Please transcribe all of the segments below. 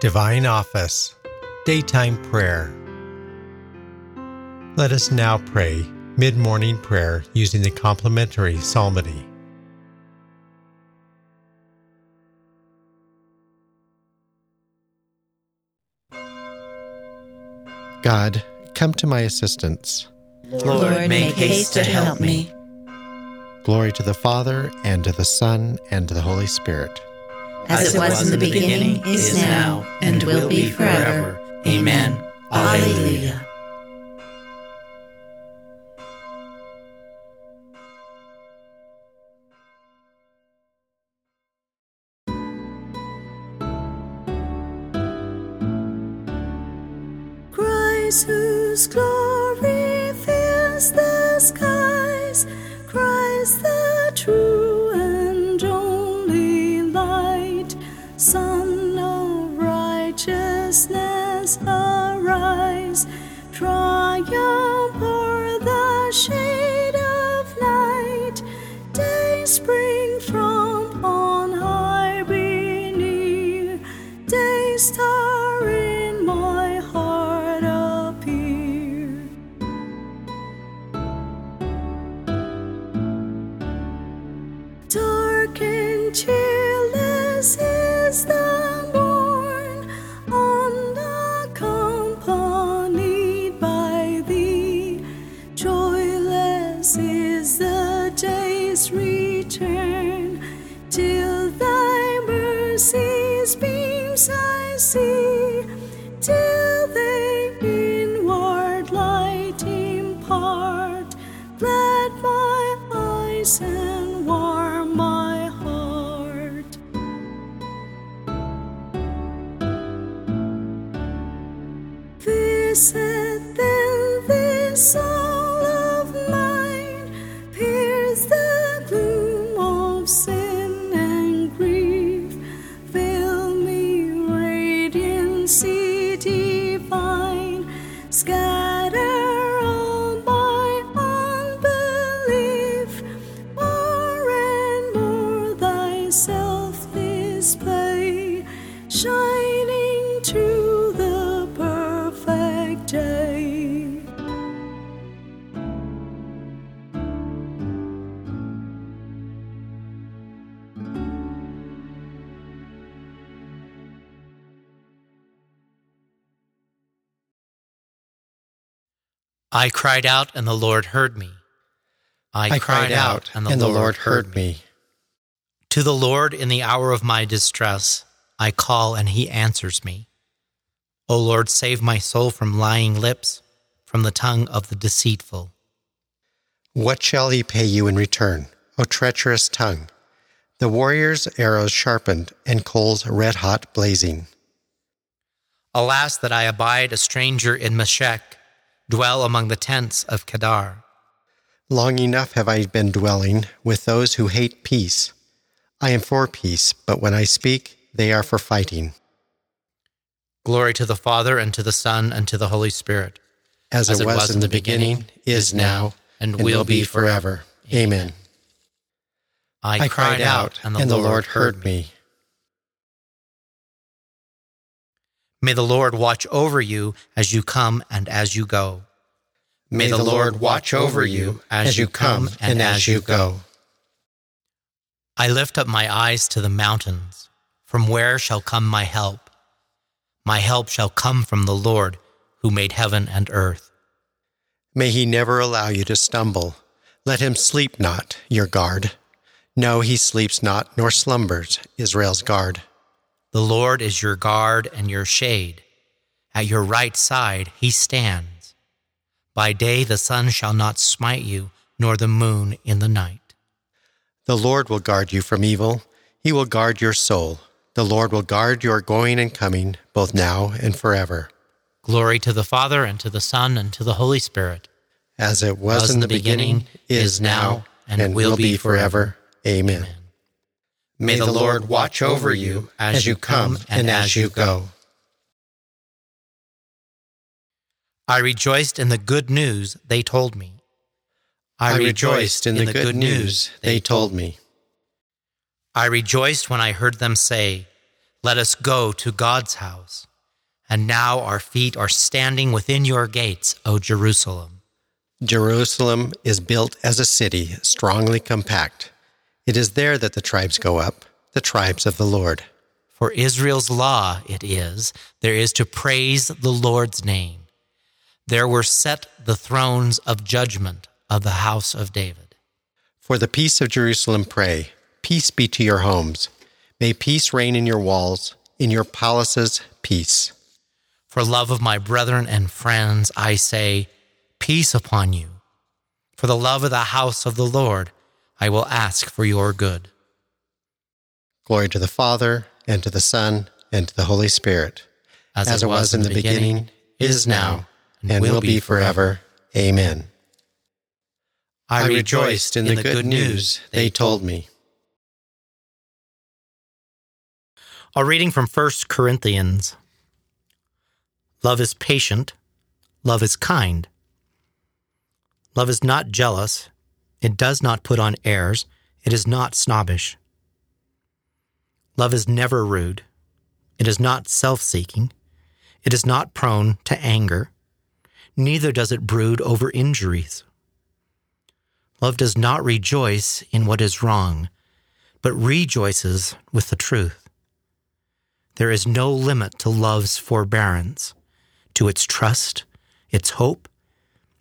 Divine Office, Daytime Prayer. Let us now pray mid morning prayer using the complementary psalmody. God, come to my assistance. Lord, make haste to help me. Glory to the Father, and to the Son, and to the Holy Spirit. As it was in the beginning, is now, and will be forever. Amen. Alleluia. Christ, whose glory fills the righteousness, arise, triumph I cried out, and the Lord heard me. I, cried, out, and the, Lord, heard me. To the Lord in the hour of my distress, I call, and he answers me. O Lord, save my soul from lying lips, from the tongue of the deceitful. What shall he pay you in return, O treacherous tongue? The warrior's arrows sharpened, and coals red hot blazing. Alas, that I abide a stranger in Meshech, dwell among the tents of Kedar. Long enough have I been dwelling with those who hate peace. I am for peace, but when I speak, they are for fighting. Glory to the Father, and to the Son, and to the Holy Spirit. As, it, was, in the beginning, is now, and, will be forever. Amen. I cried out, and the Lord heard me. May the Lord watch over you as you come and as you go. May the Lord watch over you as you come and as you go. I lift up my eyes to the mountains. From where shall come my help? My help shall come from the Lord who made heaven and earth. May he never allow you to stumble. Let him sleep not, your guard. No, he sleeps not, nor slumbers, Israel's guard. The Lord is your guard and your shade. At your right side he stands. By day the sun shall not smite you, nor the moon in the night. The Lord will guard you from evil. He will guard your soul. The Lord will guard your going and coming, both now and forever. Glory to the Father, and to the Son, and to the Holy Spirit. As it was, in the beginning, is now, and, will be forever. Amen. May the Lord watch over you as you come and as you go. I rejoiced in the good news they told me. I rejoiced in the good news they told me. I rejoiced when I heard them say, Let us go to God's house. And now our feet are standing within your gates, O Jerusalem. Jerusalem is built as a city, strongly compact. It is there that the tribes go up, the tribes of the Lord. For Israel's law it is, there is to praise the Lord's name. There were set the thrones of judgment of the house of David. For the peace of Jerusalem pray, peace be to your homes. May peace reign in your walls, in your palaces, peace. For love of my brethren and friends, I say, Peace upon you. For the love of the house of the Lord, I will ask for your good. Glory to the Father, and to the Son, and to the Holy Spirit, As, as it was in the beginning, is now, and will be forever. Amen. I rejoiced in the good news they told me. A reading from 1 Corinthians. Love is patient. Love is kind. Love is not jealous. It does not put on airs. It is not snobbish. Love is never rude. It is not self seeking. It is not prone to anger. Neither does it brood over injuries. Love does not rejoice in what is wrong, but rejoices with the truth. There is no limit to love's forbearance, to its trust, its hope,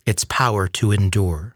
its power to endure.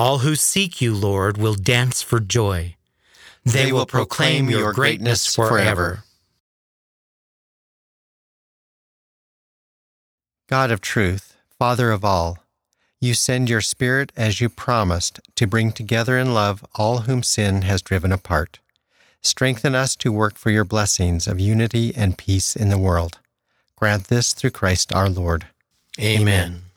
All who seek you, Lord, will dance for joy. They, will proclaim your greatness forever. God of truth, Father of all, you send your Spirit as you promised to bring together in love all whom sin has driven apart. Strengthen us to work for your blessings of unity and peace in the world. Grant this through Christ our Lord. Amen.